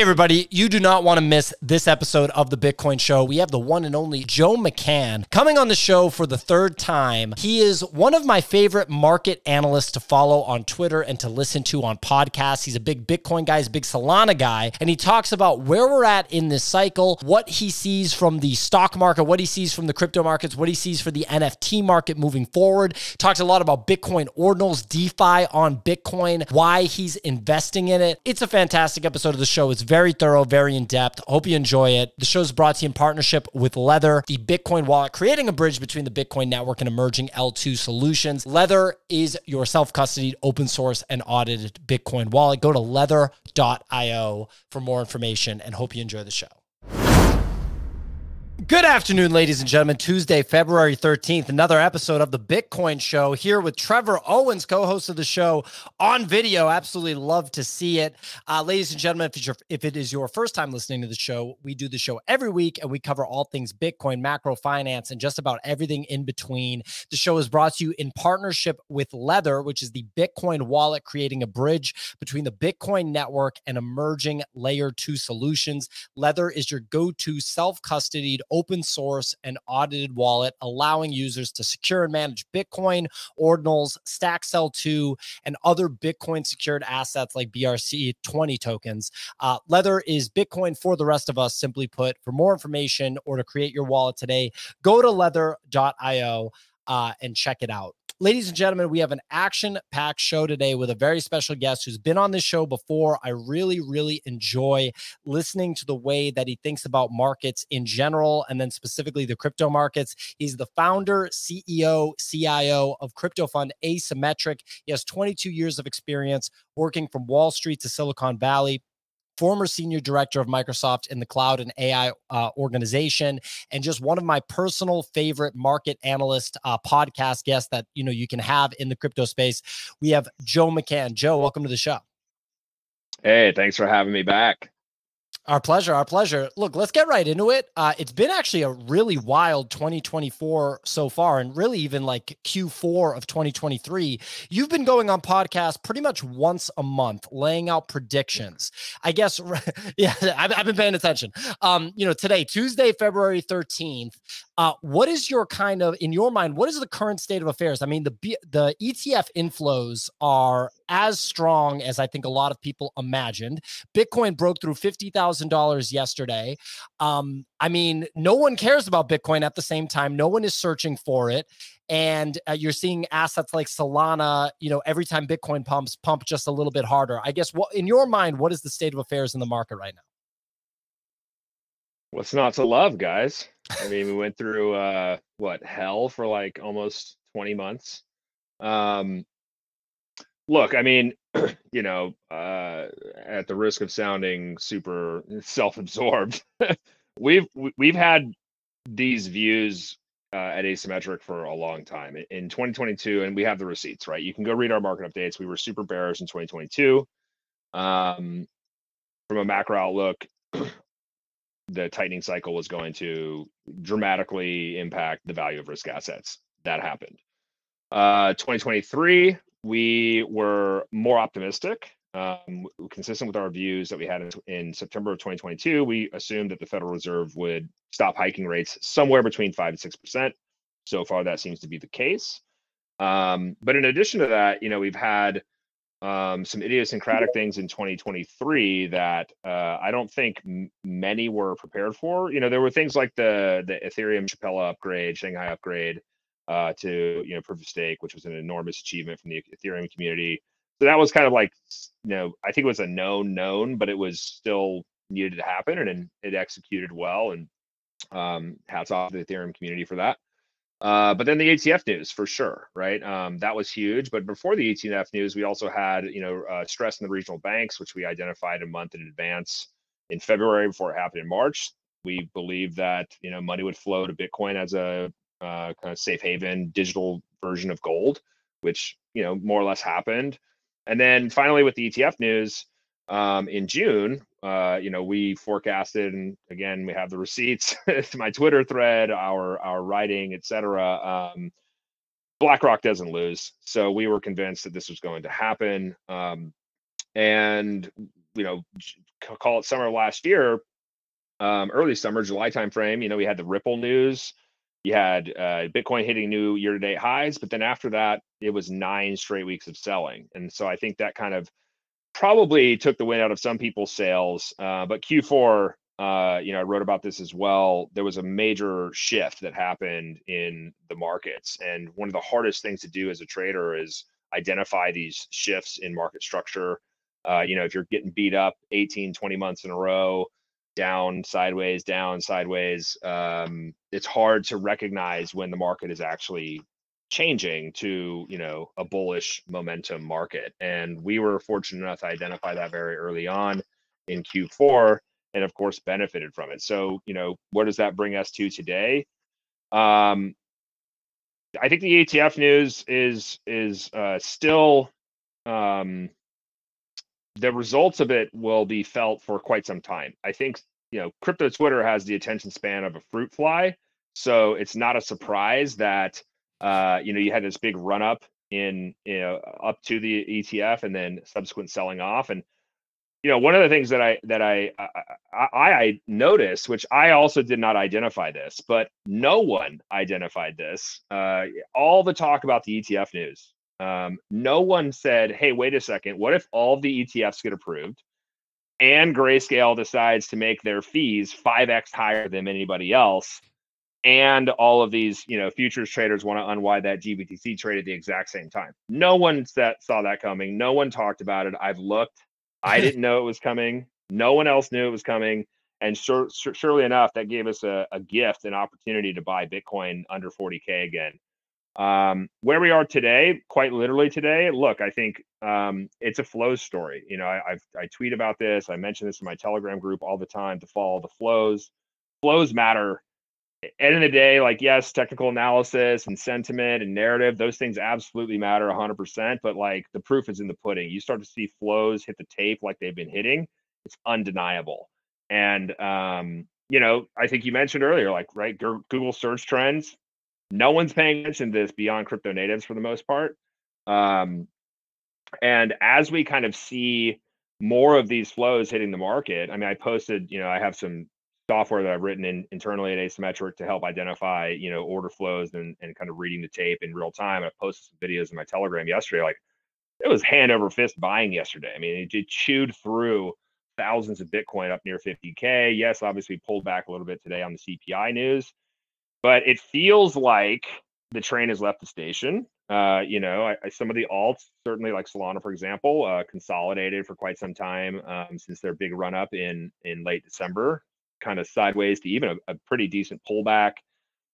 Hey, everybody, you do not want to miss this episode of the Bitcoin Show. We have the one and only Joe McCann coming on the show for the third time. He is one of my favorite market analysts to follow on Twitter and to listen to on podcasts. He's a big Bitcoin guy, he's a big Solana guy, and he talks about where we're at in this cycle, what he sees from the stock market, what he sees from the crypto markets, what he sees for the NFT market moving forward. Talks a lot about Bitcoin ordinals, DeFi on Bitcoin, why he's investing in it. It's a fantastic episode of the show. It's it's very thorough, very in depth. Hope you enjoy it. The show is brought to you in partnership with Leather, the Bitcoin wallet, creating a bridge between the Bitcoin network and emerging L2 solutions. Leather is your self custodied, open source, and audited Bitcoin wallet. Go to leather.io for more information and hope you enjoy the show. Good afternoon, ladies and gentlemen. Tuesday, February 13th, another episode of the Bitcoin Show here with Trevor Owens, co host of the show on video. Absolutely love to see it. Uh, ladies and gentlemen, if, if it is your first time listening to the show, we do the show every week and we cover all things Bitcoin, macro finance, and just about everything in between. The show is brought to you in partnership with Leather, which is the Bitcoin wallet, creating a bridge between the Bitcoin network and emerging layer two solutions. Leather is your go to self custodied open source and audited wallet, allowing users to secure and manage Bitcoin, ordinals, Stacks L2, and other Bitcoin secured assets like BRC20 tokens. Uh, Leather is Bitcoin for the rest of us, simply put. For more information or to create your wallet today, go to leather.io uh, and check it out. Ladies and gentlemen, we have an action packed show today with a very special guest who's been on this show before. I really, really enjoy listening to the way that he thinks about markets in general and then specifically the crypto markets. He's the founder, CEO, CIO of crypto fund Asymmetric. He has 22 years of experience working from Wall Street to Silicon Valley former senior director of Microsoft in the cloud and AI uh, organization, and just one of my personal favorite market analyst uh, podcast guests that you know you can have in the crypto space. We have Joe McCann. Joe, welcome to the show. Hey, thanks for having me back. Our pleasure. Our pleasure. Look, let's get right into it. Uh, it's been actually a really wild 2024 so far, and really even like Q4 of 2023. You've been going on podcasts pretty much once a month, laying out predictions. I guess, yeah, I've, I've been paying attention. Um, you know, today, Tuesday, February 13th, uh, what is your kind of in your mind? What is the current state of affairs? I mean, the the ETF inflows are as strong as I think a lot of people imagined. Bitcoin broke through fifty thousand dollars yesterday. Um, I mean, no one cares about Bitcoin at the same time. No one is searching for it, and uh, you're seeing assets like Solana. You know, every time Bitcoin pumps, pump just a little bit harder. I guess what in your mind, what is the state of affairs in the market right now? What's not to love, guys? I mean, we went through uh what hell for like almost 20 months. Um look, I mean, you know, uh at the risk of sounding super self-absorbed, we've we've had these views uh, at asymmetric for a long time in 2022 and we have the receipts right you can go read our market updates we were super bearish in 2022 um, from a macro outlook the tightening cycle was going to dramatically impact the value of risk assets. That happened. Uh, 2023, we were more optimistic, um, consistent with our views that we had in, in, September of 2022. We assumed that the Federal Reserve would stop hiking rates somewhere between five and six percent. So far, that seems to be the case. Um, but in addition to that, you know, we've had um, some idiosyncratic things in 2023 that uh, I don't think m- many were prepared for. You know, there were things like the the Ethereum Shapella upgrade, Shanghai upgrade uh, to you know proof of stake, which was an enormous achievement from the Ethereum community. So that was kind of like you know I think it was a known known, but it was still needed to happen, and, it executed well. And um, hats off to the Ethereum community for that. Uh, but then the ETF news for sure, right? Um, that was huge. But before the ETF news, we also had, you know, uh, stress in the regional banks, which we identified a month in advance in February before it happened in March. We believed that, you know, money would flow to Bitcoin as a uh, kind of safe haven digital version of gold, which, you know, more or less happened. And then finally with the ETF news um, in June, uh, you know, we forecasted, and again, we have the receipts my Twitter thread, our our writing, etc. Um, BlackRock doesn't lose, so we were convinced that this was going to happen. Um, and you know, call it summer last year, um, early summer, July timeframe, you know, we had the Ripple news. You had uh, Bitcoin hitting new year to date highs, but then after that, it was nine straight weeks of selling. And so I think that kind of probably took the wind out of some people's sails. Uh, but Q4, uh, you know, I wrote about this as well. There was a major shift that happened in the markets. And one of the hardest things to do as a trader is identify these shifts in market structure. Uh, you know, if you're getting beat up 18, 20 months in a row, down, sideways, down, sideways, um, it's hard to recognize when the market is actually changing to you know a bullish momentum market and we were fortunate enough to identify that very early on in q4 and of course benefited from it. So you know what does that bring us to today? Um i think the etf news is is uh still um the results of it will be felt for quite some time i think you know crypto twitter has the attention span of a fruit fly so it's not a surprise that uh, you know, you had this big run up in, you know, up to the ETF and then subsequent selling off. And, you know, one of the things that I, that I, I, I, I noticed, which I also did not identify this, but no one identified this. Uh, all the talk about the ETF news. Um, no one said, hey, wait a second, what if all the ETFs get approved? and Grayscale decides to make their fees 5x higher than anybody else and all of these, you know, futures traders want to unwind that GBTC trade at the exact same time. No one that saw that coming. No one talked about it. I've looked. I didn't know it was coming. No one else knew it was coming. And sure, surely enough, that gave us a, a, gift, an opportunity to buy Bitcoin under 40K again. Um, where we are today, quite literally today, look, I think um, it's a flows story. You know, I, I've, I tweet about this. I mention this in my Telegram group all the time to follow the flows. Flows matter end of the day, like yes, technical analysis and sentiment and narrative, those things absolutely matter 100%. But like the proof is in the pudding. You start to see flows hit the tape like they've been hitting. It's undeniable. And um, you know, I think you mentioned earlier, like right, Google search trends. No one's paying attention to this beyond crypto natives for the most part. Um, and as we kind of see more of these flows hitting the market, I mean, I posted, you know, I have some software that I've written in, internally at Asymmetric to help identify, you know, order flows and, and kind of reading the tape in real time. I posted some videos in my Telegram yesterday. Like it was hand over fist buying yesterday. I mean, it, it chewed through thousands of Bitcoin up near 50K. Yes, obviously pulled back a little bit today on the CPI news, but it feels like the train has left the station. Uh, you know, I, I, some of the alts, certainly like Solana, for example, uh, consolidated for quite some time um, since their big run up in in late December kind of sideways to even a, a pretty decent pullback.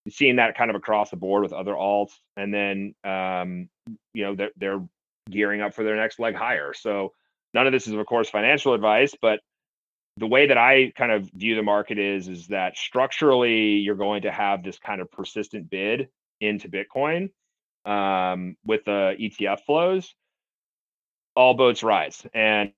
Seeing that kind of across the board with other alts, and then um, you know they're, they're gearing up for their next leg higher. So none of this is, of course, financial advice, but the way that I kind of view the market is is that structurally you're going to have this kind of persistent bid into Bitcoin um, with the ETF flows. All boats rise, and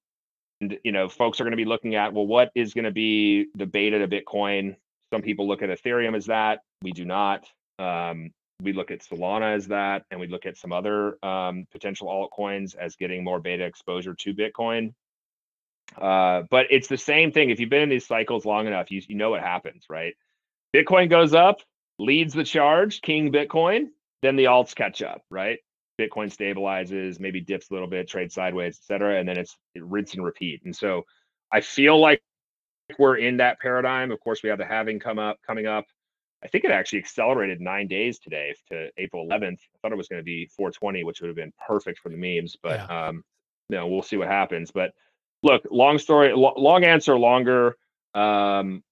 you know, folks are going to be looking at, well, what is going to be the beta to Bitcoin? Some people look at Ethereum as that. We do not. Um, we look at Solana as that, and we look at some other um, potential altcoins as getting more beta exposure to Bitcoin. Uh, but it's the same thing. If you've been in these cycles long enough, you, you know what happens, right? Bitcoin goes up, leads the charge, King Bitcoin, then the alts catch up, right? Bitcoin stabilizes, maybe dips a little bit, trades sideways, et cetera, and then it's it rinse and repeat. And so I feel like we're in that paradigm. Of course, we have the halving come up coming up. I think it actually accelerated nine days today to April 11th. I thought it was going to be 420, which would have been perfect for the memes, but yeah. um, you know, we'll see what happens. But look, long story, lo- long answer, longer. Um,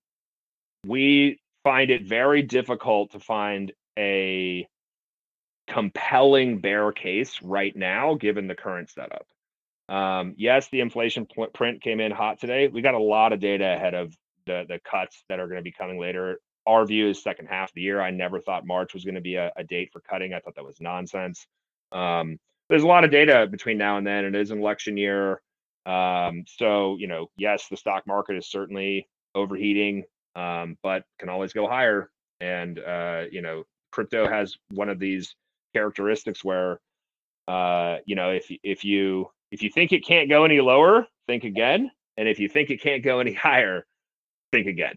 we find it very difficult to find a compelling bear case right now, given the current setup. Um, yes, the inflation print came in hot today. We got a lot of data ahead of the the cuts that are going to be coming later. Our view is second half of the year. I never thought March was going to be a, a, date for cutting. I thought that was nonsense. Um, there's a lot of data between now and then. It is an election year. Um, so, you know, yes, the stock market is certainly overheating, um, but can always go higher. And, uh, you know, crypto has one of these characteristics where uh, you know if if you if you think it can't go any lower, think again. And if you think it can't go any higher, think again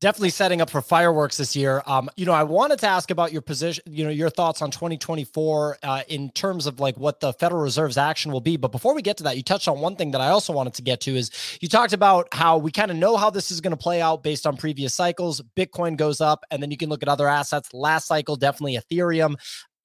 definitely setting up for fireworks this year. Um, you know, I wanted to ask about your position, you know, your thoughts on 2024 uh, in terms of like what the Federal Reserve's action will be. But before we get to that, you touched on one thing that I also wanted to get to is you talked about how we kind of know how this is going to play out based on previous cycles. Bitcoin goes up, and then you can look at other assets. Last cycle, definitely Ethereum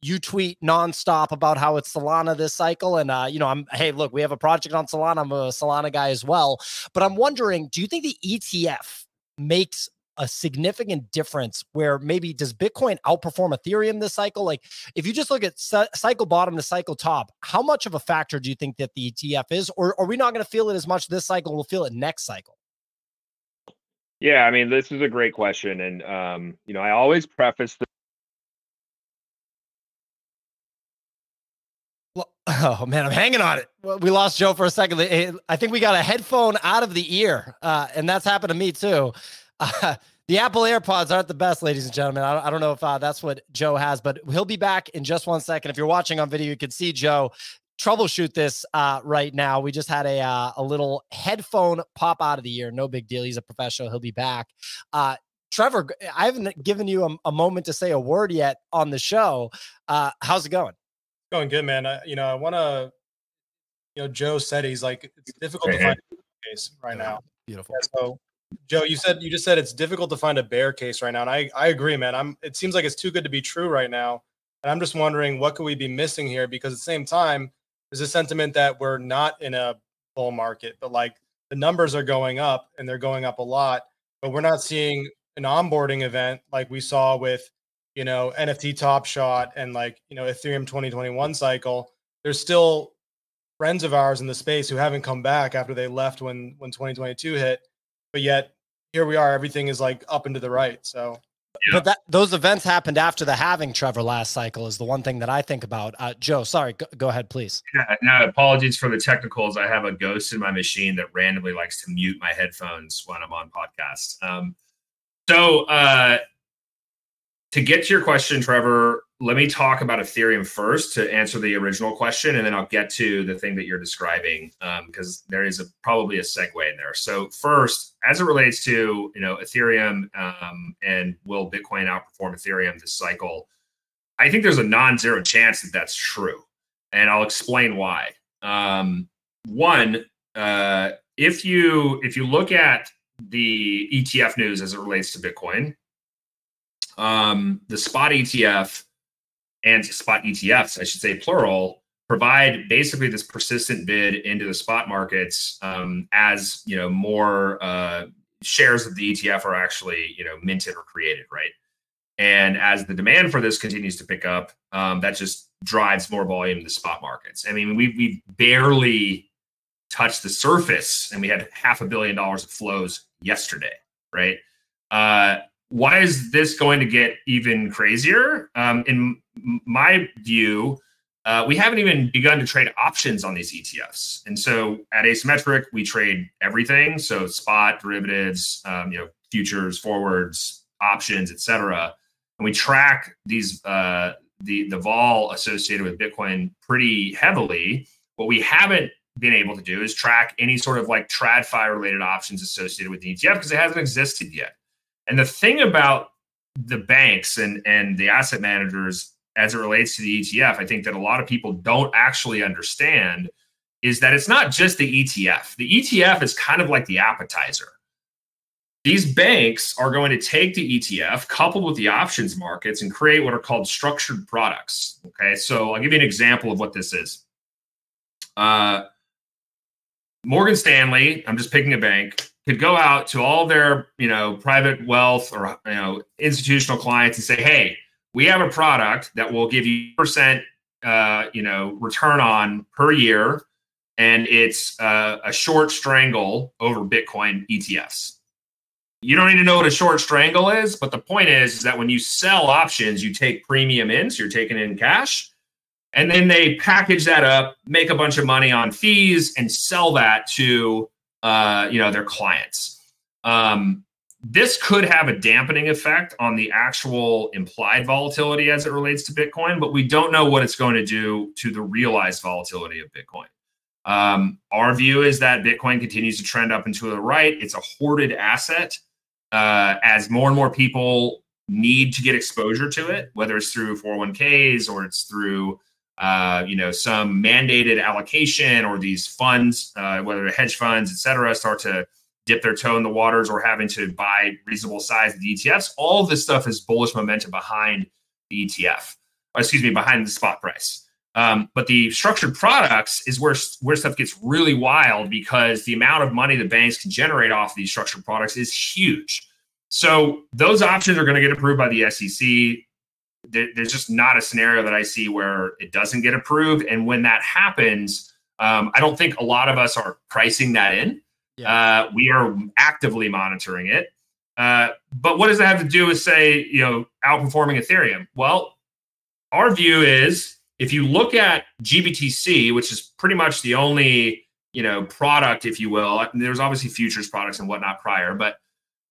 you tweet nonstop about how it's Solana this cycle. And, uh, you know, I'm, hey, look, we have a project on Solana. I'm a Solana guy as well. But I'm wondering, do you think the ETF makes a significant difference where maybe does Bitcoin outperform Ethereum this cycle? Like if you just look at cycle bottom to cycle top, how much of a factor do you think that the ETF is? Or are we not going to feel it as much this cycle? We'll feel it next cycle. Yeah, I mean, this is a great question. And, um, you know, I always preface the Oh man, I'm hanging on it. We lost Joe for a second. I think we got a headphone out of the ear, uh, and that's happened to me too. Uh, the Apple AirPods aren't the best, ladies and gentlemen. I, I don't know if uh, that's what Joe has, but he'll be back in just one second. If you're watching on video, you can see Joe troubleshoot this uh, right now. We just had a uh, a little headphone pop out of the ear. No big deal. He's a professional. He'll be back. Uh, Trevor, I haven't given you a, a, moment to say a word yet on the show. Uh, how's it going? Going good, man. I, you know, I want to. You know, Joe said he's like it's difficult to find a case right now. Beautiful. Yeah, so Joe, you said you just said it's difficult to find a bear case right now, and I I agree, man. I'm. It seems like it's too good to be true right now, and I'm just wondering what could we be missing here? Because at the same time, there's a sentiment that we're not in a bull market, but like the numbers are going up and they're going up a lot, but we're not seeing an onboarding event like we saw with you know NFT Top Shot and like you know Ethereum 2021 cycle. There's still friends of ours in the space who haven't come back after they left when when 2022 hit but yet here we are. Everything is like up and to the right. So yeah. But that those events happened after the halving Trevor last cycle is the one thing that I think about. Uh, Joe, sorry, go, go, ahead, please. Yeah, no, apologies for the technicals. I have a ghost in my machine that randomly likes to mute my headphones when I'm on podcast. Um, so uh, to get to your question, Trevor, let me talk about Ethereum first to answer the original question, and then I'll get to the thing that you're describing because um, there is a, probably a segue in there. So first, as it relates to you know Ethereum um, and will Bitcoin outperform Ethereum this cycle, I think there's a non-zero chance that that's true, and I'll explain why. Um, one, uh, if you if you look at the ETF news as it relates to Bitcoin, um, the spot ETF and spot ETFs, I should say plural, provide basically this persistent bid into the spot markets um, as you know more uh, shares of the ETF are actually you know minted or created, right? And as the demand for this continues to pick up, um, that just drives more volume in the spot markets. I mean, we we barely touched the surface, and we had half a billion dollars of flows yesterday, right? Uh, why is this going to get even crazier? Um, in my view, uh, we haven't even begun to trade options on these ETFs. And so at Asymmetric, we trade everything. So spot, derivatives, um, you know, futures, forwards, options, etc. And we track these uh, the the vol associated with Bitcoin pretty heavily. What we haven't been able to do is track any sort of like TradFi related options associated with the ETF because it hasn't existed yet. And the thing about the banks and and the asset managers as it relates to the ETF, I think that a lot of people don't actually understand is that it's not just the ETF. The ETF is kind of like the appetizer. These banks are going to take the ETF coupled with the options markets and create what are called structured products. Okay, so I'll give you an example of what this is. Uh, Morgan Stanley, I'm just picking a bank, could go out to all their, you know, private wealth or you know institutional clients and say, "Hey, we have a product that will give you percent, uh, you know, return on per year, and it's uh, a short strangle over Bitcoin ETFs." You don't need to know what a short strangle is, but the point is, is that when you sell options, you take premium in, so you're taking in cash, and then they package that up, make a bunch of money on fees, and sell that to uh, you know, their clients. Um, this could have a dampening effect on the actual implied volatility as it relates to Bitcoin, but we don't know what it's going to do to the realized volatility of Bitcoin. Um, our view is that Bitcoin continues to trend up and to the right. It's a hoarded asset. Uh, as more and more people need to get exposure to it, whether it's through 401ks or it's through uh, you know some mandated allocation or these funds, uh, whether they're hedge funds, et cetera, start to dip their toe in the waters or having to buy reasonable size of the ETFs. All of this stuff is bullish momentum behind the ETF. excuse me, behind the spot price. Um, but the structured products is where where stuff gets really wild because the amount of money the banks can generate off these structured products is huge. So those options are going to get approved by the SEC. There, there's just not a scenario that I see where it doesn't get approved. And when that happens, um, I don't think a lot of us are pricing that in. Yeah. Uh, we are actively monitoring it. Uh, but what does that have to do with, say, you know, outperforming Ethereum? Well, our view is if you look at GBTC, which is pretty much the only you know product, if you will, there's obviously futures products and whatnot prior, but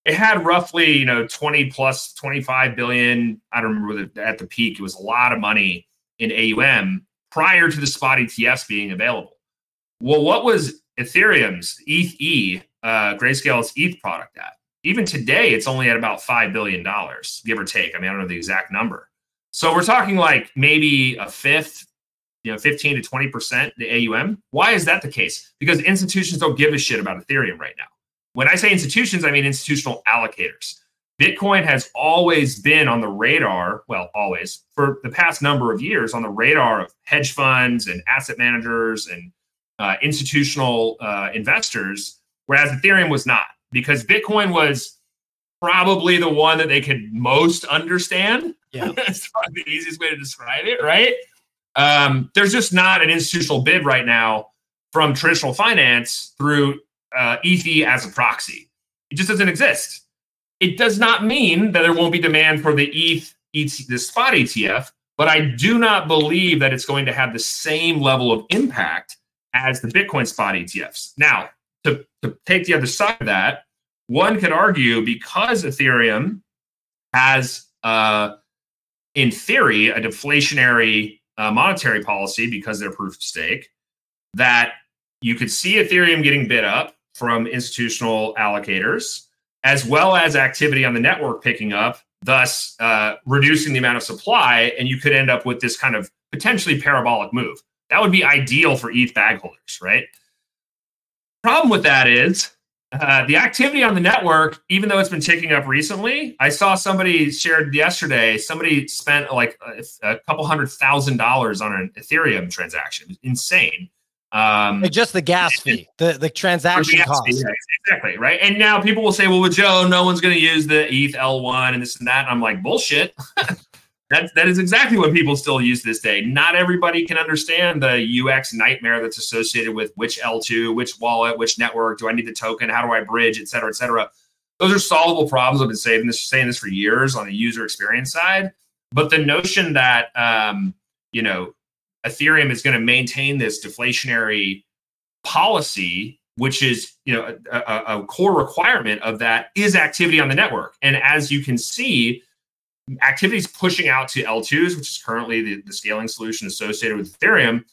it had roughly you know 20 plus 25 billion. I don't remember the, at the peak; it was a lot of money in AUM prior to the spot ETFs being available. Well, what was Ethereum's ETH E, uh, Grayscale's ETH product at? Even today, it's only at about five billion dollars, give or take. I mean, I don't know the exact number. So we're talking like maybe a fifth, you know, 15 to 20% the AUM. Why is that the case? Because institutions don't give a shit about Ethereum right now. When I say institutions, I mean institutional allocators. Bitcoin has always been on the radar, well, always, for the past number of years on the radar of hedge funds and asset managers and uh, institutional uh, investors, whereas Ethereum was not, because Bitcoin was probably the one that they could most understand yeah. That's probably the easiest way to describe it, right? Um, there's just not an institutional bid right now from traditional finance through uh, ETH as a proxy. It just doesn't exist. It does not mean that there won't be demand for the ETH, ETH the spot ETF, but I do not believe that it's going to have the same level of impact as the Bitcoin spot ETFs. Now, to, to take the other side of that, one could argue because Ethereum has uh, in theory, a deflationary uh, monetary policy because they're proof of stake, that you could see Ethereum getting bid up from institutional allocators, as well as activity on the network picking up, thus uh, reducing the amount of supply. And you could end up with this kind of potentially parabolic move. That would be ideal for ETH bag holders, right? Problem with that is uh, the activity on the network, even though it's been ticking up recently, I saw somebody shared yesterday. Somebody spent like a, a couple hundred thousand dollars on an Ethereum transaction. Insane. Um, like just the gas fee, the the transaction the cost. Fee, exactly right. And now people will say, "Well, with Joe, no one's going to use the ETH L1 and this and that." And I'm like, "Bullshit." That, that is exactly what people still use this day. Not everybody can understand the UX nightmare that's associated with which L2, which wallet, which network. Do I need the token? How do I bridge, et cetera, et cetera. Those are solvable problems. I've been saying this, saying this for years on the user experience side. But the notion that um, you know Ethereum is going to maintain this deflationary policy, which is you know a, a core requirement of that, is activity on the network. And as you can see, activity is pushing out to L2s, which is currently the, the scaling solution associated with Ethereum,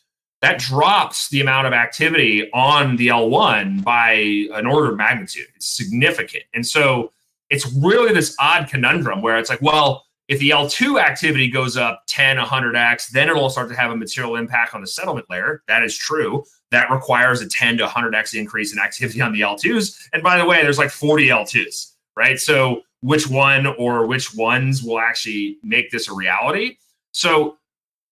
that drops the amount of activity on the L1 by an order of magnitude. It's significant. And so it's really this odd conundrum where it's like, well, if the L2 activity goes up 10, 100x, then it'll start to have a material impact on the settlement layer. That is true. That requires a 10 to 100x increase in activity on the L2s. And by the way, there's like 40 L2s, right? So which one or which ones will actually make this a reality. So,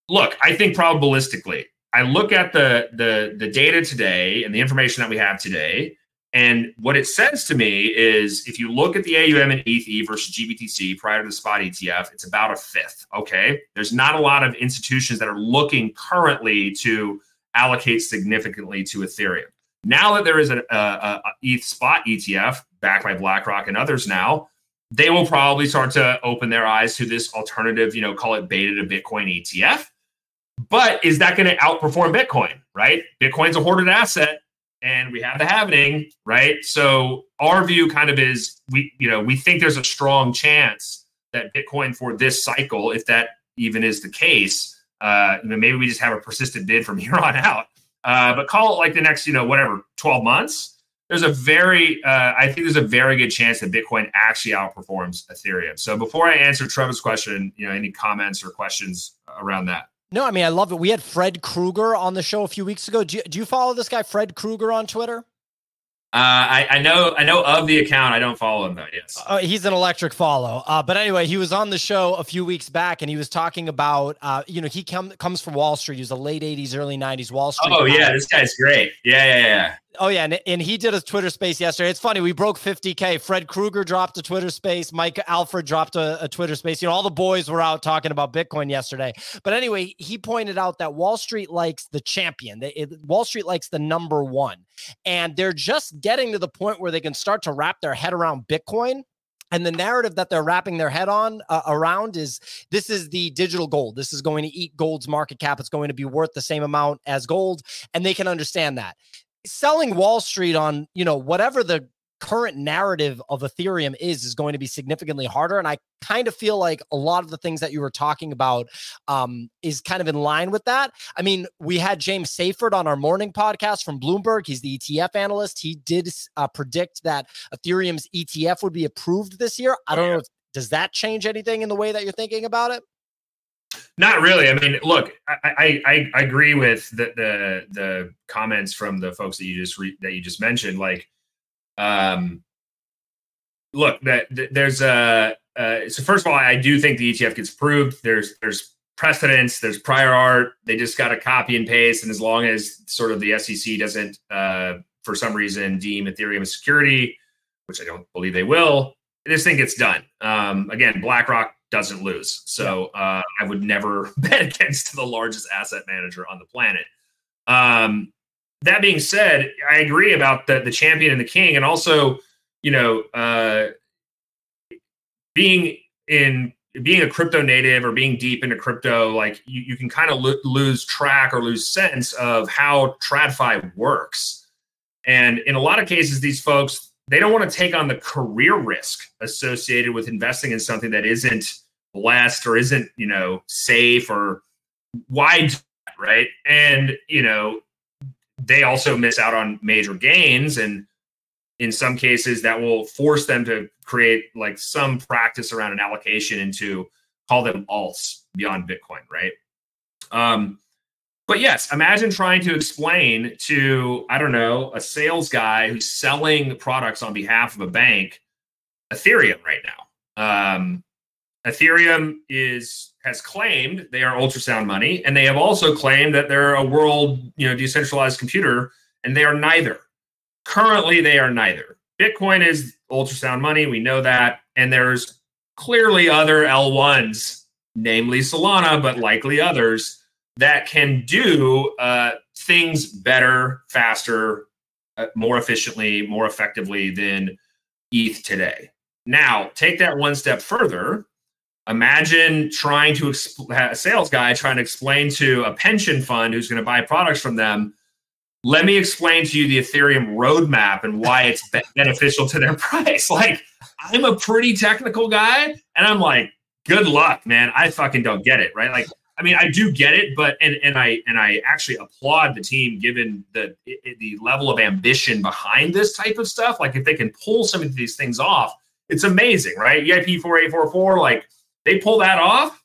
look, I think probabilistically, I look at the the the data today and the information that we have today, and what it says to me is if you look at the AUM and ETH versus GBTC prior to the spot ETF, it's about a fifth. Okay, there's not a lot of institutions that are looking currently to allocate significantly to Ethereum. Now that there is a, a, a ETH spot ETF backed by BlackRock and others now, they will probably start to open their eyes to this alternative, you know, call it beta to Bitcoin ETF. But is that going to outperform Bitcoin, right? Bitcoin's a hoarded asset and we have the halvening, right? So our view kind of is we, you know, we think there's a strong chance that Bitcoin for this cycle, if that even is the case, uh, you know, maybe we just have a persistent bid from here on out. uh, but call it like the next, you know, whatever, 12 months. There's a very, uh, I think there's a very good chance that Bitcoin actually outperforms Ethereum. So before I answer Trevor's question, you know, any comments or questions around that? No, I mean I love it. We had Fred Krueger on the show a few weeks ago. Do you, do you follow this guy, Fred Krueger, on Twitter? Uh, I, I, know I know of the account. I don't follow him though. Yes, uh, he's an electric follow. Uh, but anyway, he was on the show a few weeks back, and he was talking about uh, you know he com- comes from Wall Street. He was a late '80s, early '90s Wall Street. Oh guy. yeah, this guy's great. Yeah, yeah, yeah. Oh yeah, and, and he did a Twitter space yesterday. It's funny. We broke 50k. Fred Krueger dropped a Twitter space. Mike Alfred dropped a, a, Twitter space. You know, all the boys were out talking about Bitcoin yesterday. But anyway, he pointed out that Wall Street likes the champion. They, it, Wall Street likes the number one, and they're just getting to the point where they can start to wrap their head around Bitcoin and the narrative that they're wrapping their head on uh, around is this is the digital gold this is going to eat gold's market cap it's going to be worth the same amount as gold and they can understand that selling Wall Street on, you know, whatever the current narrative of Ethereum is is going to be significantly harder. And I kind of feel like a lot of the things that you were talking about um, is kind of in line with that. I mean, we had James Seyffart on our morning podcast from Bloomberg. He's the ETF analyst. He did uh, predict that Ethereum's ETF would be approved this year. I don't know. If, does that change anything in the way that you're thinking about it? Not really. I mean, look, I, I, I agree with the, the the comments from the folks that you just re, that you just mentioned. Like, um, look, that, there's a uh, so first of all, I do think the ETF gets approved. There's there's precedents. There's prior art. They just got to copy and paste. And as long as sort of the SEC doesn't, uh, for some reason, deem Ethereum a security, which I don't believe they will, this thing gets done. Um, again, BlackRock doesn't lose. So uh, I would never bet against the largest asset manager on the planet. Um, that being said, I agree about the the champion and the king, and also, you know, uh, being in being a crypto native or being deep into crypto, like you, you can kind of lo- lose track or lose sense of how TradFi works. And in a lot of cases, these folks they don't want to take on the career risk associated with investing in something that isn't blessed or isn't you know safe or wide right? And you know they also miss out on major gains and in some cases that will force them to create like some practice around an allocation into call them alts beyond bitcoin right? Um but yes, imagine trying to explain to, I don't know, a sales guy who's selling products on behalf of a bank, Ethereum right now. Um, Ethereum is has claimed they are ultrasound money, and they have also claimed that they're a world, you know, decentralized computer, and they are neither. Currently, they are neither. Bitcoin is ultrasound money, we know that, and there's clearly other L1s, namely Solana, but likely others that can do uh, things better, faster, uh, more efficiently, more effectively than ETH today. Now, take that one step further. Imagine trying to exp- a sales guy trying to explain to a pension fund who's going to buy products from them. Let me explain to you the Ethereum roadmap and why it's be- beneficial to their price. Like, I'm a pretty technical guy, and I'm like, good luck, man. I fucking don't get it, right? Like, I mean, I do get it, but and and I and I actually applaud the team given the the level of ambition behind this type of stuff. Like if they can pull some of these things off, it's amazing, right? EIP four eight four four, like they pull that off,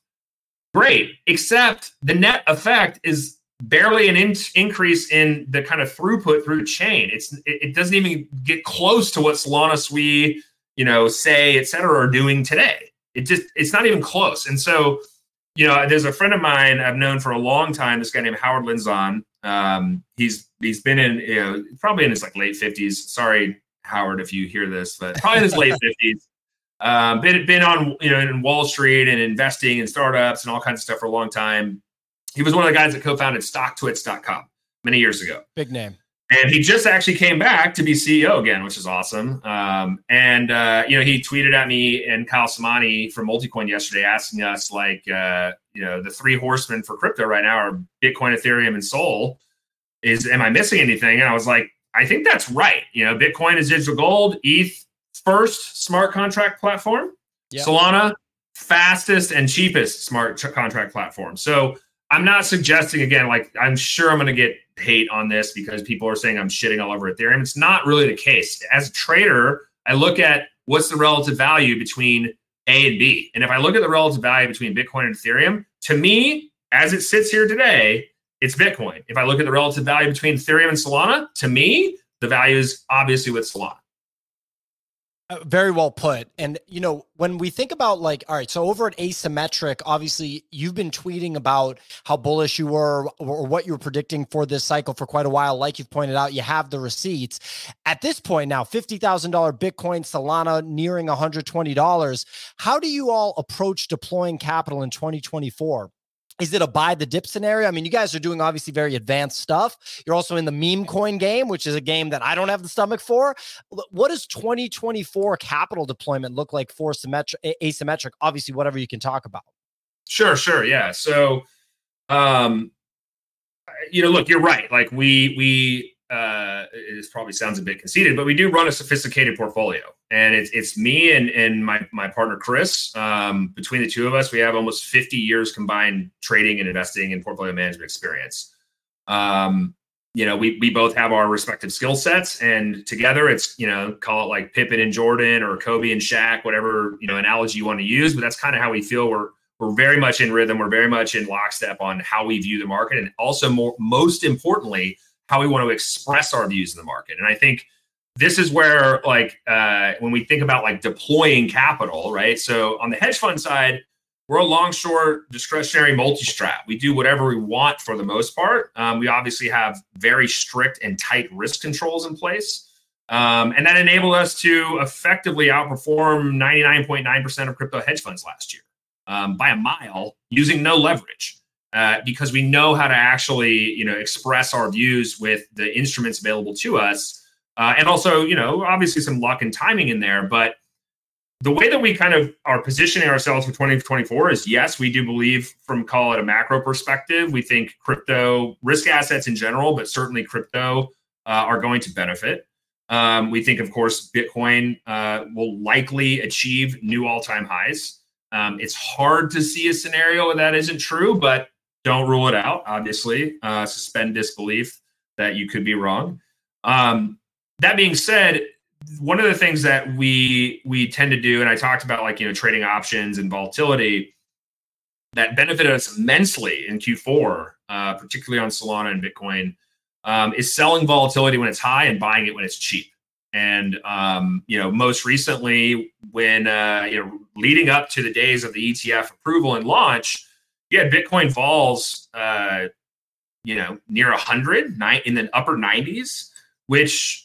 great. Except the net effect is barely an in- increase in the kind of throughput through the chain. It's it, it doesn't even get close to what Solana, Sui, you know, Sei, et cetera, are doing today. It just it's not even close, and so you know, there's a friend of mine I've known for a long time. This guy named Howard Lindzon. Um, he's he's been in you know probably in his like late fifties. Sorry, Howard, if you hear this, but probably in his late fifties. Um, been been on you know in Wall Street and investing in startups and all kinds of stuff for a long time. He was one of the guys that co-founded StockTwits.com many years ago. Big name and he just actually came back to be CEO again, which is awesome. Um, and uh, you know, he tweeted at me and Kyle Samani from Multicoin yesterday, asking us like, uh, you know, the three horsemen for crypto right now are Bitcoin, Ethereum, and Sol. Is am I missing anything? And I was like, I think that's right. You know, Bitcoin is digital gold, ETH first smart contract platform, yep. Solana fastest and cheapest smart contract platform. So I'm not suggesting again, like I'm sure I'm going to get hate on this because people are saying I'm shitting all over Ethereum. It's not really the case. As a trader, I look at what's the relative value between A and B. And if I look at the relative value between Bitcoin and Ethereum, to me, as it sits here today, it's Bitcoin. If I look at the relative value between Ethereum and Solana, to me, the value is obviously with Solana. Uh, very well put. And, you know, when we think about like, all right, so over at Asymmetric, obviously you've been tweeting about how bullish you were or what you were predicting for this cycle for quite a while. Like you've pointed out, you have the receipts. At this point now, $50,000 Bitcoin, Solana nearing $120. How do you all approach deploying capital in 2024? Is it a buy the dip scenario? I mean, you guys are doing obviously very advanced stuff. You're also in the meme coin game, which is a game that I don't have the stomach for. What does 2024 capital deployment look like for symmetric, asymmetric? Obviously, whatever you can talk about. Sure, sure, yeah. So, um, you know, look, you're right. Like we we uh, it probably sounds a bit conceited, but we do run a sophisticated portfolio, and it's it's me and and my my partner Chris. Um, between the two of us, we have almost 50 years combined trading and investing and portfolio management experience. Um, you know, we we both have our respective skill sets, and together, it's you know, call it like Pippen and Jordan or Kobe and Shaq, whatever you know analogy you want to use. But that's kind of how we feel. We're we're very much in rhythm. We're very much in lockstep on how we view the market, and also more most importantly how we want to express our views in the market. And I think this is where, like, uh, when we think about like deploying capital, right? So on the hedge fund side, we're a long short discretionary multi-strat. We do whatever we want for the most part. Um, we obviously have very strict and tight risk controls in place. Um, and that enabled us to effectively outperform 99.9% of crypto hedge funds last year um, by a mile using no leverage. Uh, because we know how to actually, you know, express our views with the instruments available to us, uh, and also, you know, obviously some luck and timing in there. But the way that we kind of are positioning ourselves for 2024 is yes, we do believe, from call it a macro perspective, we think crypto risk assets in general, but certainly crypto uh, are going to benefit. Um, we think, of course, Bitcoin uh, will likely achieve new all time highs. Um, it's hard to see a scenario where that isn't true, but don't rule it out, obviously. Uh, suspend disbelief that you could be wrong. Um, that being said, one of the things that we we tend to do, and I talked about like you know trading options and volatility that benefited us immensely in Q4, uh, particularly on Solana and Bitcoin, um, is selling volatility when it's high and buying it when it's cheap. And um, you know, most recently, when uh, you know, leading up to the days of the ETF approval and launch, yeah, Bitcoin falls, uh, you know, near 100, nine, in the upper 90s, which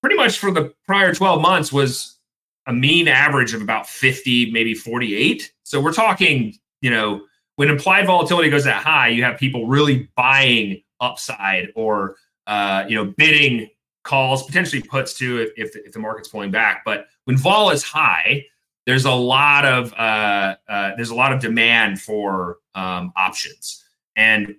pretty much for the prior 12 months was a mean average of about 50, maybe 48. So we're talking, you know, when implied volatility goes that high, you have people really buying upside or, uh, you know, bidding calls, potentially puts too if, if, the market's pulling back. But when vol is high, there's a lot of uh, uh, there's a lot of demand for um, options, and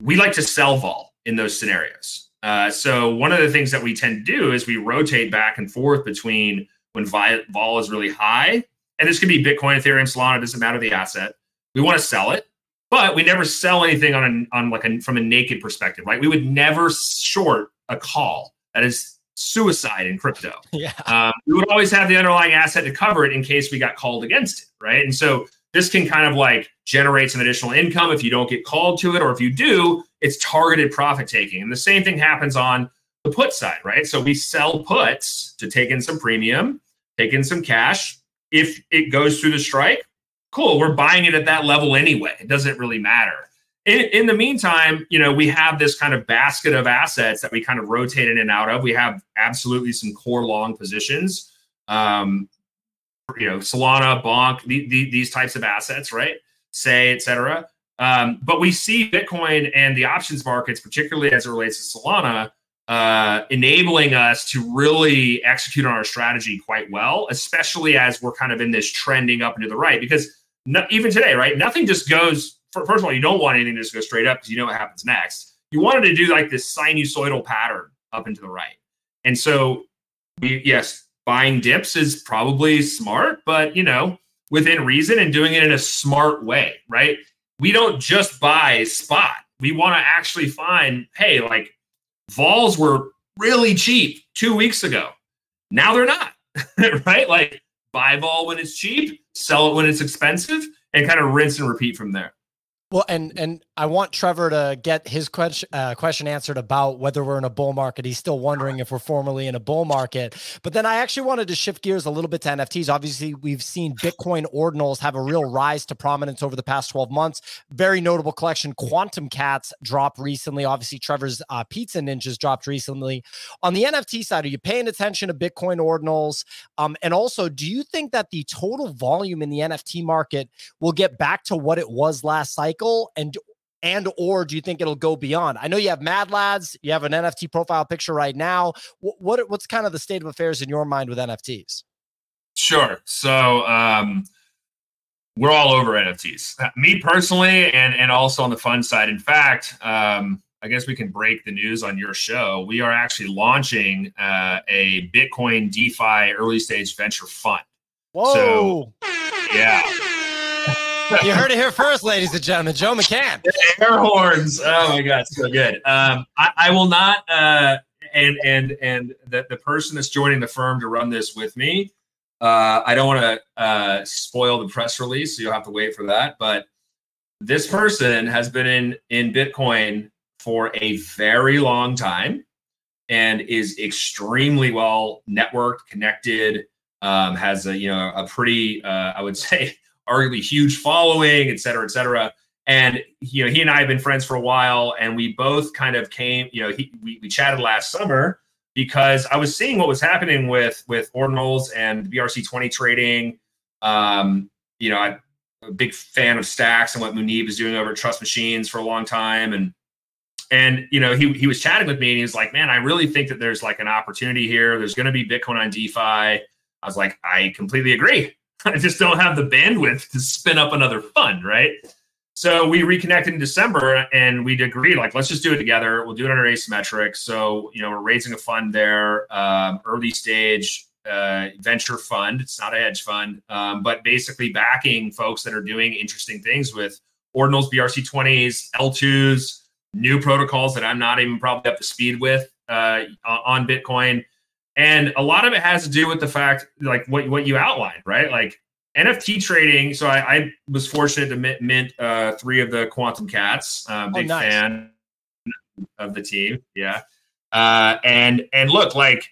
we like to sell vol in those scenarios. Uh, so one of the things that we tend to do is we rotate back and forth between when vol is really high, and this could be Bitcoin, Ethereum, Solana, doesn't matter the asset. We want to sell it, but we never sell anything on a, on like a, from a naked perspective. Like we would never short a call that is suicide in crypto. Yeah. Um, we would always have the underlying asset to cover it in case we got called against it, right? And so this can kind of like generate some additional income if you don't get called to it, or if you do, it's targeted profit taking. And the same thing happens on the put side, right? So we sell puts to take in some premium, take in some cash. If it goes through the strike, cool, we're buying it at that level anyway. It doesn't really matter in, in the meantime, you know, we have this kind of basket of assets that we kind of rotate in and out of. We have absolutely some core long positions, um, you know, Solana, Bonk, the, the, these types of assets, right? Sei, et cetera. Um, but we see Bitcoin and the options markets, particularly as it relates to Solana, uh, enabling us to really execute on our strategy quite well, especially as we're kind of in this trending up and to the right. Because no, even today, right, nothing just goes first of all, you don't want anything to just go straight up because you know what happens next. You wanted to do like this sinusoidal pattern up and to the right. And so, we, yes, buying dips is probably smart, but you know, within reason and doing it in a smart way, right? We don't just buy spot. We want to actually find, hey, like vols were really cheap two weeks ago. Now they're not, right? Like buy vol when it's cheap, sell it when it's expensive, and kind of rinse and repeat from there. Well, and and I want Trevor to get his question uh, question answered about whether we're in a bull market. He's still wondering if we're formally in a bull market. But then I actually wanted to shift gears a little bit to NFTs. Obviously, we've seen Bitcoin ordinals have a real rise to prominence over the past 12 months. Very notable collection. Quantum Cats dropped recently. Obviously, Trevor's uh, Pizza Ninjas dropped recently. On the NFT side, are you paying attention to Bitcoin ordinals? Um, and also, do you think that the total volume in the NFT market will get back to what it was last cycle? And and or do you think it'll go beyond? I know you have Mad Lads, you have an NFT profile picture right now. What, what what's kind of the state of affairs in your mind with NFTs? Sure. So um, we're all over NFTs. Uh, me personally, and and also on the fun side. In fact, um, I guess we can break the news on your show. We are actually launching uh, a Bitcoin DeFi early stage venture fund. Whoa! So, yeah you heard it here first, ladies and gentlemen. Joe McCann. Air horns. Oh my God, so good. Um, I, I, will not. Uh, and and and the the person that's joining the firm to run this with me. Uh, I don't want to uh, spoil the press release, so you'll have to wait for that. But this person has been in in Bitcoin for a very long time and is extremely well networked, connected. Um, has a you know a pretty uh, I would say arguably huge following, et cetera, et cetera. And you know, he and I have been friends for a while, and we both kind of came. You know, he, we we chatted last summer because I was seeing what was happening with with ordinals and BRC twenty trading. Um, you know, I'm a big fan of Stacks and what Muneeb is doing over Trust Machines for a long time, and and you know, he he was chatting with me, and he was like, "Man, I really think that there's like an opportunity here. There's going to be Bitcoin on DeFi." I was like, "I completely agree." I just don't have the bandwidth to spin up another fund, right? So we reconnected in December and we'd agreed, like, let's just do it together. We'll do it under asymmetric. So, you know, we're raising a fund there, um, early stage uh, venture fund. It's not a hedge fund, um, but basically backing folks that are doing interesting things with ordinals, BRC20s, L2s, new protocols that I'm not even probably up to speed with uh, on Bitcoin. And a lot of it has to do with the fact, like what, what you outlined, right? Like NFT trading. So I, I was fortunate to mint, mint uh, three of the Quantum Cats. Uh, big oh, nice. fan of the team. Yeah. Uh, and and look, like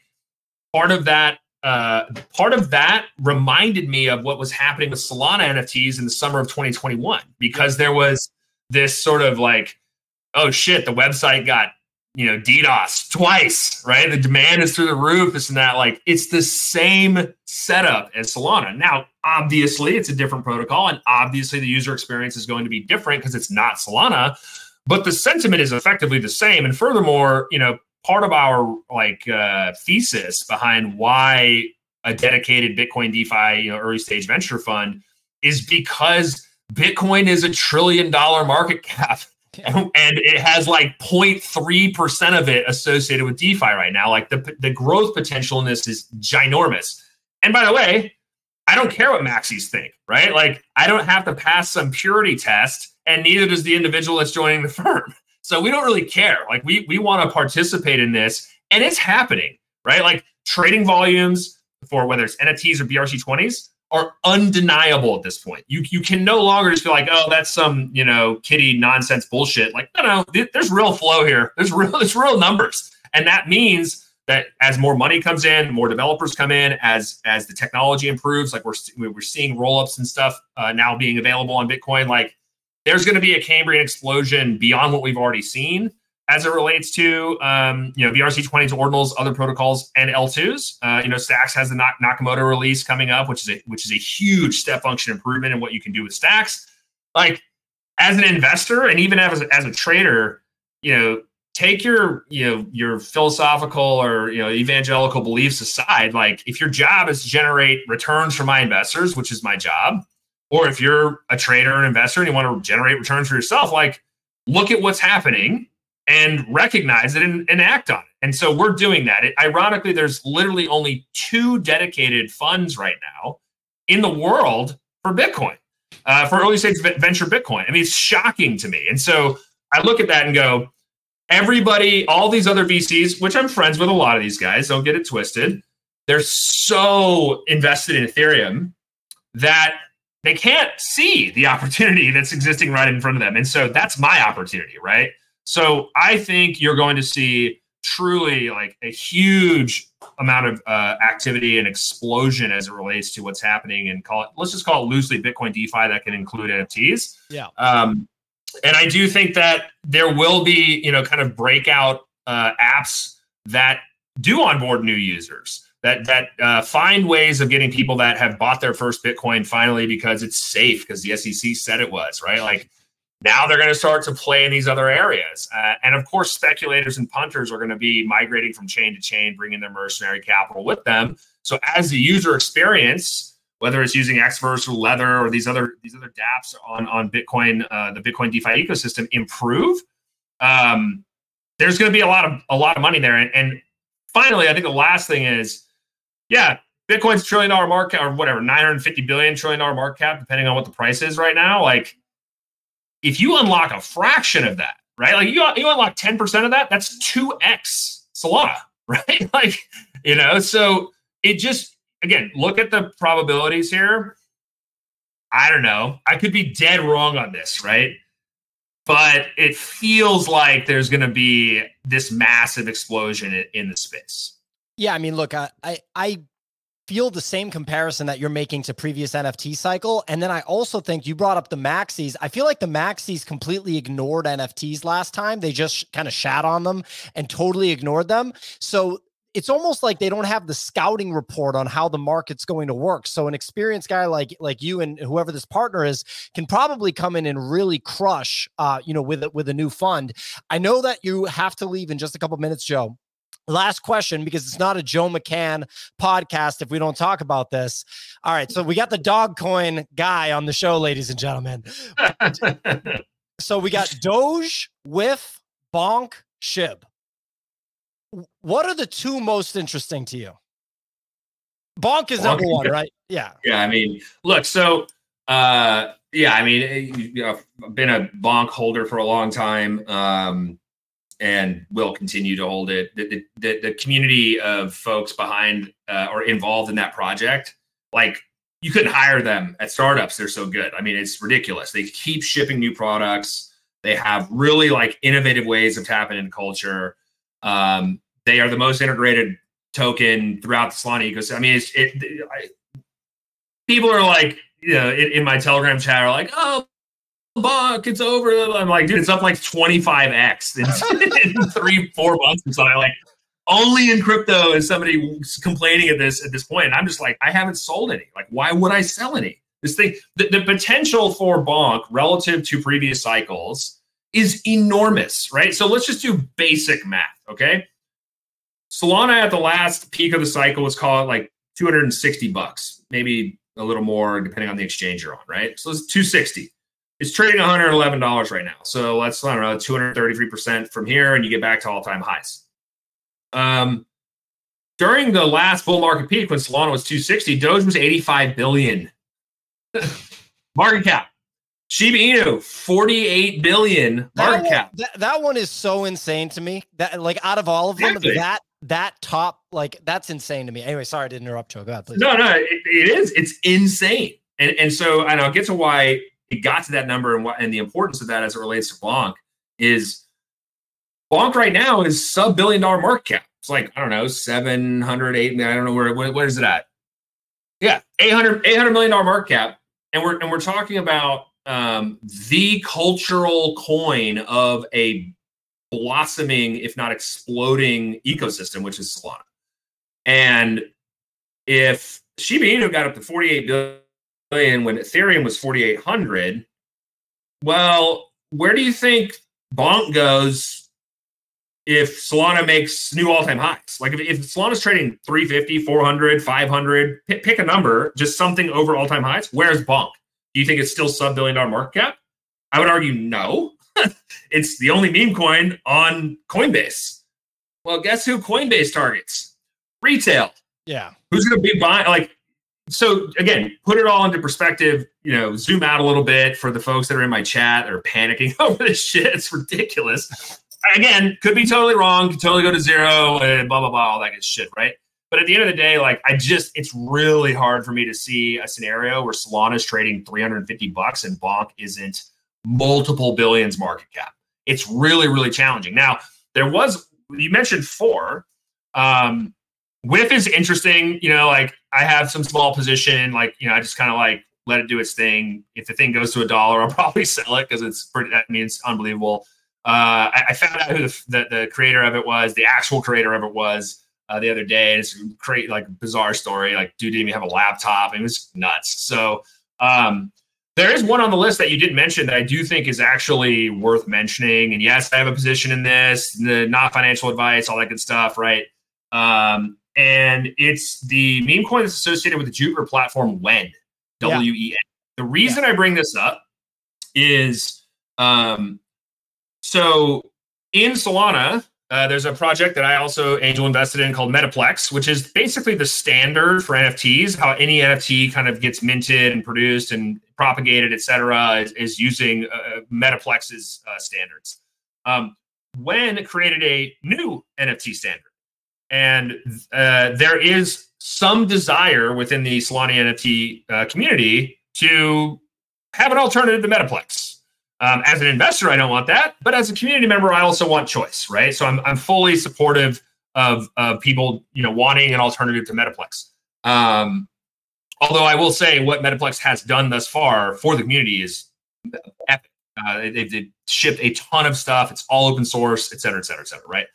part of that uh, part of that reminded me of what was happening with Solana NFTs in the summer of 2021 because there was this sort of like, oh shit, the website got you know, DDoS twice, right? The demand is through the roof, and that. Like it's the same setup as Solana. Now, obviously, it's a different protocol, and obviously the user experience is going to be different because it's not Solana, but the sentiment is effectively the same. And furthermore, you know, part of our like uh, thesis behind why a dedicated Bitcoin DeFi, you know, early stage venture fund is because Bitcoin is a trillion dollar market cap and it has like 0.3% of it associated with DeFi right now. Like the, the growth potential in this is ginormous. And by the way, I don't care what maxis think, right? Like I don't have to pass some purity test, and neither does the individual that's joining the firm. So we don't really care. Like we we want to participate in this, and it's happening, right? Like trading volumes for whether it's NFTs or BRC20s are undeniable at this point. You you can no longer just be like, oh, that's some you know kitty nonsense bullshit. Like, no, no, th- there's real flow here. There's real there's real numbers, and that means that as more money comes in, more developers come in, as as the technology improves, like we're we're seeing rollups and stuff uh, now being available on Bitcoin. Like, there's going to be a Cambrian explosion beyond what we've already seen as it relates to um, you know BRC20s, ordinals, other protocols, and L2s. Uh, you know, Stacks has the Nakamoto release coming up, which is a which is a huge step function improvement in what you can do with Stacks. Like as an investor and even as a, as a trader, you know, take your you know your philosophical or you know evangelical beliefs aside. Like if your job is to generate returns for my investors, which is my job, or if you're a trader and investor and you want to generate returns for yourself, like look at what's happening and recognize it and, and, act on it. And so we're doing that. It, ironically, there's literally only two dedicated funds right now in the world for Bitcoin, uh, for early stage venture Bitcoin. I mean, it's shocking to me. And so I look at that and go, everybody, all these other VCs, which I'm friends with a lot of these guys, don't get it twisted. They're so invested in Ethereum that they can't see the opportunity that's existing right in front of them. And so that's my opportunity, right? So I think you're going to see truly like a huge amount of uh, activity and explosion as it relates to what's happening and call it let's just call it loosely bitcoin defi that can include nfts yeah. Um, and i do think that there will be you know kind of breakout uh, apps that do onboard new users that that uh, find ways of getting people that have bought their first bitcoin finally because it's safe because the sec said it was right? Like now they're going to start to play in these other areas. Uh, and of course, speculators and punters are going to be migrating from chain to chain, bringing their mercenary capital with them. So as the user experience, whether it's using Xverse or Leather or these other these other DApps on on Bitcoin, uh, the Bitcoin DeFi ecosystem improve, um, there's going to be a lot of a lot of money there. And, and finally, I think the last thing is, yeah, Bitcoin's trillion dollar market or whatever, 950 billion trillion dollar market cap, depending on what the price is right now. Like if you unlock a fraction of that, right? Like you, you unlock 10% of that, that's 2x Solana, right? like, you know, so it just, again, look at the probabilities here. I don't know. I could be dead wrong on this, right? But it feels like there's going to be this massive explosion in, in the space. Yeah, I mean, look, I, I, I feel the same comparison that you're making to previous NFT cycle. And then I also think you brought up the maxis. I feel like the maxis completely ignored NFTs last time. They just kind of shat on them and totally ignored them. So it's almost like they don't have the scouting report on how the market's going to work. So an experienced guy like like you and whoever this partner is can probably come in and really crush uh, you know, with with a new fund. I know that you have to leave in just a couple minutes, Joe. Last question, because it's not a Joe McCann podcast if we don't talk about this. All right. So we got the dog coin guy on the show, ladies and gentlemen. so we got Doge, WIF, Bonk, Shib. What are the two most interesting to you? Bonk is Bonk. number one, right? Yeah. Yeah. I mean, look, so uh yeah, I mean, eh, you know, I've been a bonk holder for a long time. Um, and will continue to hold it. The, the, the community of folks behind uh, or involved in that project, like you couldn't hire them at startups. They're so good. I mean, it's ridiculous. They keep shipping new products. They have really like innovative ways of tapping into culture. Um, they are the most integrated token throughout the Solana ecosystem. I mean, it's it. I, people are like, you know, in, in my Telegram chat are like, oh, buck, it's over. I'm like, dude, it's up like 25x in, in three, four months or something. Like, only in crypto is somebody complaining at this at this point. And I'm just like, I haven't sold any. Like, why would I sell any? This thing, the, the potential for bonk relative to previous cycles is enormous, right? So let's just do basic math, okay? Solana at the last peak of the cycle was called like 260 bucks, maybe a little more depending on the exchange you're on, right? So it's 260 it's trading $111 right now. So let's, I don't know, 233% from here, and you get back to all time highs. Um, during the last bull market peak when Solana was 260, Doge was 85 billion. market cap. Shiba Inu, 48 billion market that cap. that, that, one is so insane to me. That like out of all of them, exactly. that that top, like that's insane to me. Anyway, sorry to interrupt, you. Go ahead, please. No, no, it, it is. It's insane. And and so and I'll get to why it got to that number and what and the importance of that as it relates to Bonk is Bonk right now is sub billion dollar market cap. It's like, I don't know, 700, 8, I don't know where, what, it at? Yeah, 800, 800 million dollar market cap. And we're, and we're talking about um, the cultural coin of a blossoming, if not exploding ecosystem, which is Solana. And if Shiba Inu got up to 48 billion billion when Ethereum was 4,800. Well, where do you think Bonk goes if Solana makes new all time highs? Like if, if Solana's trading 350, 400, 500, pick, pick a number, just something over all time highs, where's Bonk? Do you think it's still sub billion dollar market cap? I would argue no. it's the only meme coin on Coinbase. Well, guess who Coinbase targets? Retail. Yeah. Who's going to be buying? Like so again, put it all into perspective, you know, zoom out a little bit for the folks that are in my chat that are panicking over this shit. It's ridiculous. again, could be totally wrong, could totally go to zero, and blah blah blah, all that good shit, right? But at the end of the day, like I just, it's really hard for me to see a scenario where Solana is trading 350 bucks and Bonk isn't multiple billions market cap. It's really, really challenging. Now, there was you mentioned four. Um, WIF is interesting. You know, like I have some small position. Like you know, I just kind of like let it do its thing. If the thing goes to a dollar, I'll probably sell it because it's pretty. I mean, it's unbelievable. Uh, I, I, found out who the, the, the, creator of it was, the actual creator of it was uh, the other day. And it's a great, like, bizarre story. Like, dude didn't even have a laptop. It was nuts. So, um, there is one on the list that you did mention that I do think is actually worth mentioning. And yes, I have a position in this, the not financial advice, all that good stuff, right? Um, and it's the meme coin that's associated with the Jupiter platform, WEN, W E N. The reason yeah. I bring this up is um, so in Solana, uh, there's a project that I also angel invested in called Metaplex, which is basically the standard for NFTs. How any NFT kind of gets minted and produced and propagated, et cetera, is, is using uh, Metaplex's uh, standards. Um, WEN created a new NFT standard, and uh, there is some desire within the Solana NFT uh, community to have an alternative to Metaplex. Um, as an investor, I don't want that, but as a community member, I also want choice, right? So I'm, I'm fully supportive of, of people, you know, wanting an alternative to Metaplex. Um, although I will say what Metaplex has done thus far for the community is epic. Uh, they, they've shipped a ton of stuff. It's all open source, et cetera, et cetera, et cetera, right?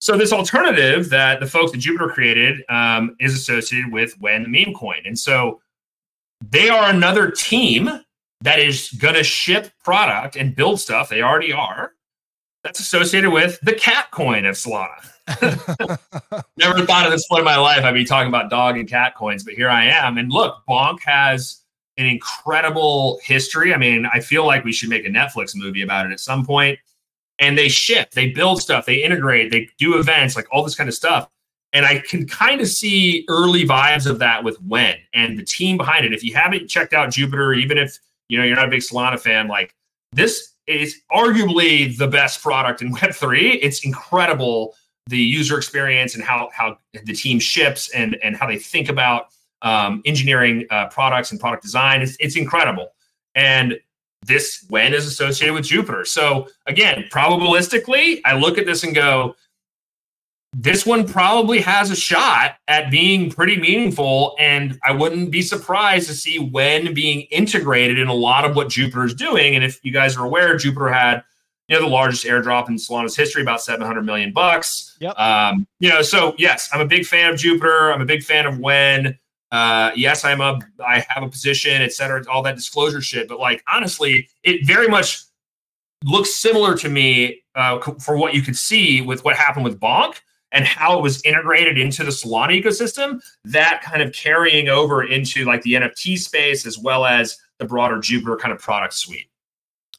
So this alternative that the folks at Jupiter created um, is associated with WEN the meme coin, and so they are another team that is going to ship product and build stuff, they already are, that's associated with the cat coin of Solana. Never thought of this point in my life. I'd be talking about dog and cat coins, but here I am. And look, Bonk has an incredible history. I mean, I feel like we should make a Netflix movie about it at some point. And they ship, they build stuff, they integrate, they do events, like all this kind of stuff. And I can kind of see early vibes of that with WEN and the team behind it. If you haven't checked out Jupiter, even if you know you're not a big Solana fan, like this is arguably the best product in Web3. It's incredible the user experience and how how the team ships and and how they think about um, engineering uh, products and product design. It's, it's incredible. And this WEN is associated with Jupiter. So again, probabilistically, I look at this and go, this one probably has a shot at being pretty meaningful. And I wouldn't be surprised to see WEN being integrated in a lot of what Jupiter is doing. And if you guys are aware, Jupiter had you know the largest airdrop in Solana's history, about 700 million bucks. Yep. Um, you know, so yes, I'm a big fan of Jupiter. I'm a big fan of WEN. Uh, yes, I'm a I have a position, et cetera, all that disclosure shit. But like honestly, it very much looks similar to me uh, for what you could see with what happened with Bonk and how it was integrated into the Solana ecosystem, that kind of carrying over into like the NFT space as well as the broader Jupiter kind of product suite.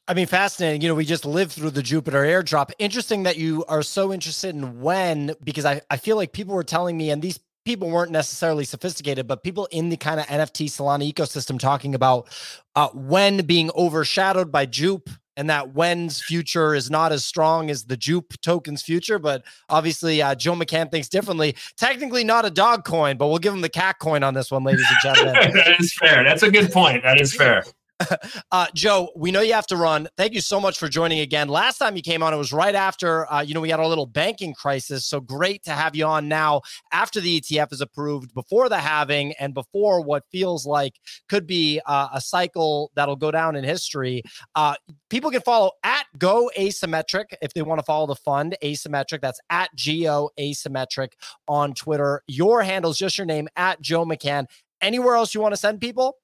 I mean, fascinating. You know, we just lived through the Jupiter airdrop. Interesting that you are so interested in WEN, because I, I feel like people were telling me, and these people weren't necessarily sophisticated, but people in the kind of NFT Solana ecosystem talking about uh, WEN being overshadowed by Jupe and that WEN's future is not as strong as the Jupe token's future. But obviously, uh, Joe McCann thinks differently. Technically, not a dog coin, but we'll give him the cat coin on this one, ladies and gentlemen. that is fair. That's a good point. That is fair. Uh, Joe, we know you have to run. Thank you so much for joining again. Last time you came on, it was right after, uh, you know, we had a little banking crisis. So great to have you on now after the ETF is approved, before the halving, and before what feels like could be uh, a cycle that'll go down in history. Uh, people can follow at Go Asymmetric if they want to follow the fund Asymmetric. That's at Go Asymmetric on Twitter. Your handle is just your name at Joe McCann. Anywhere else you want to send people?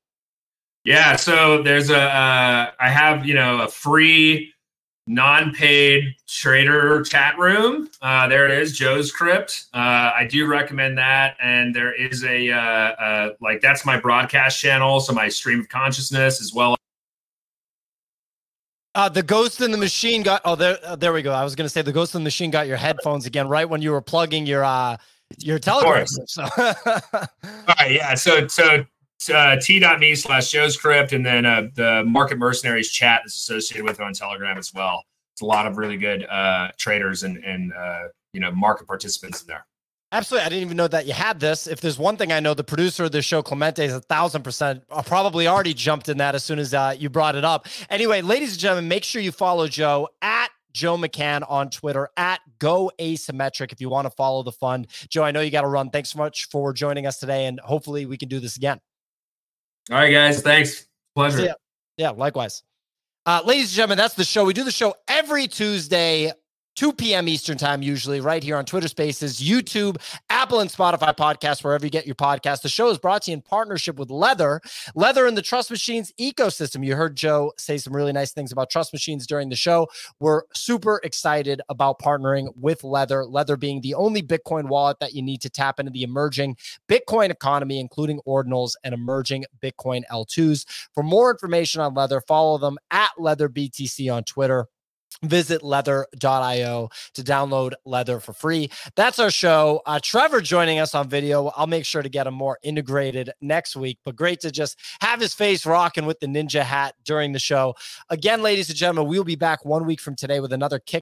Yeah, so there's a uh, I have you know a free non-paid trader chat room. Uh, there it is, Joe's Crypt. Uh, I do recommend that, and there is a uh, uh, like that's my broadcast channel, so my stream of consciousness as well. Uh, the ghost in the machine got. Oh, there, uh, there we go. I was going to say the ghost in the machine got your headphones again right when you were plugging your uh your telegram. So. All right, yeah. So so uh, t.me slash Joe's and then uh, the Market Mercenaries chat is associated with it on Telegram as well. it's a lot of really good uh, traders and and uh, you know market participants in there. Absolutely. I didn't even know that you had this. If there's one thing I know, the producer of the show, Clemente, is a thousand percent uh, probably already jumped in that as soon as uh, you brought it up. Anyway, ladies and gentlemen, make sure you follow Joe at Joe McCann on Twitter at Go Asymmetric if you want to follow the fund. Joe, I know you got to run. Thanks so much for joining us today, and hopefully we can do this again. All right, guys. Thanks. Pleasure. Yeah, yeah likewise. Uh, ladies and gentlemen, that's the show. We do the show every Tuesday 2 p.m. Eastern time, usually right here on Twitter Spaces, YouTube, Apple, and Spotify podcasts, wherever you get your podcast. The show is brought to you in partnership with Leather, Leather in the Trust Machines ecosystem. You heard Joe say some really nice things about Trust Machines during the show. We're super excited about partnering with Leather, Leather being the only Bitcoin wallet that you need to tap into the emerging Bitcoin economy, including ordinals and emerging Bitcoin L2s. For more information on Leather, follow them at LeatherBTC on Twitter visit leather.io to download leather for free. That's our show. Uh, trevor joining us on video. I'll make sure to get him more integrated next week but great to just have his face rocking with the ninja hat during the show. Again ladies and gentlemen we'll be back one week from today with another kick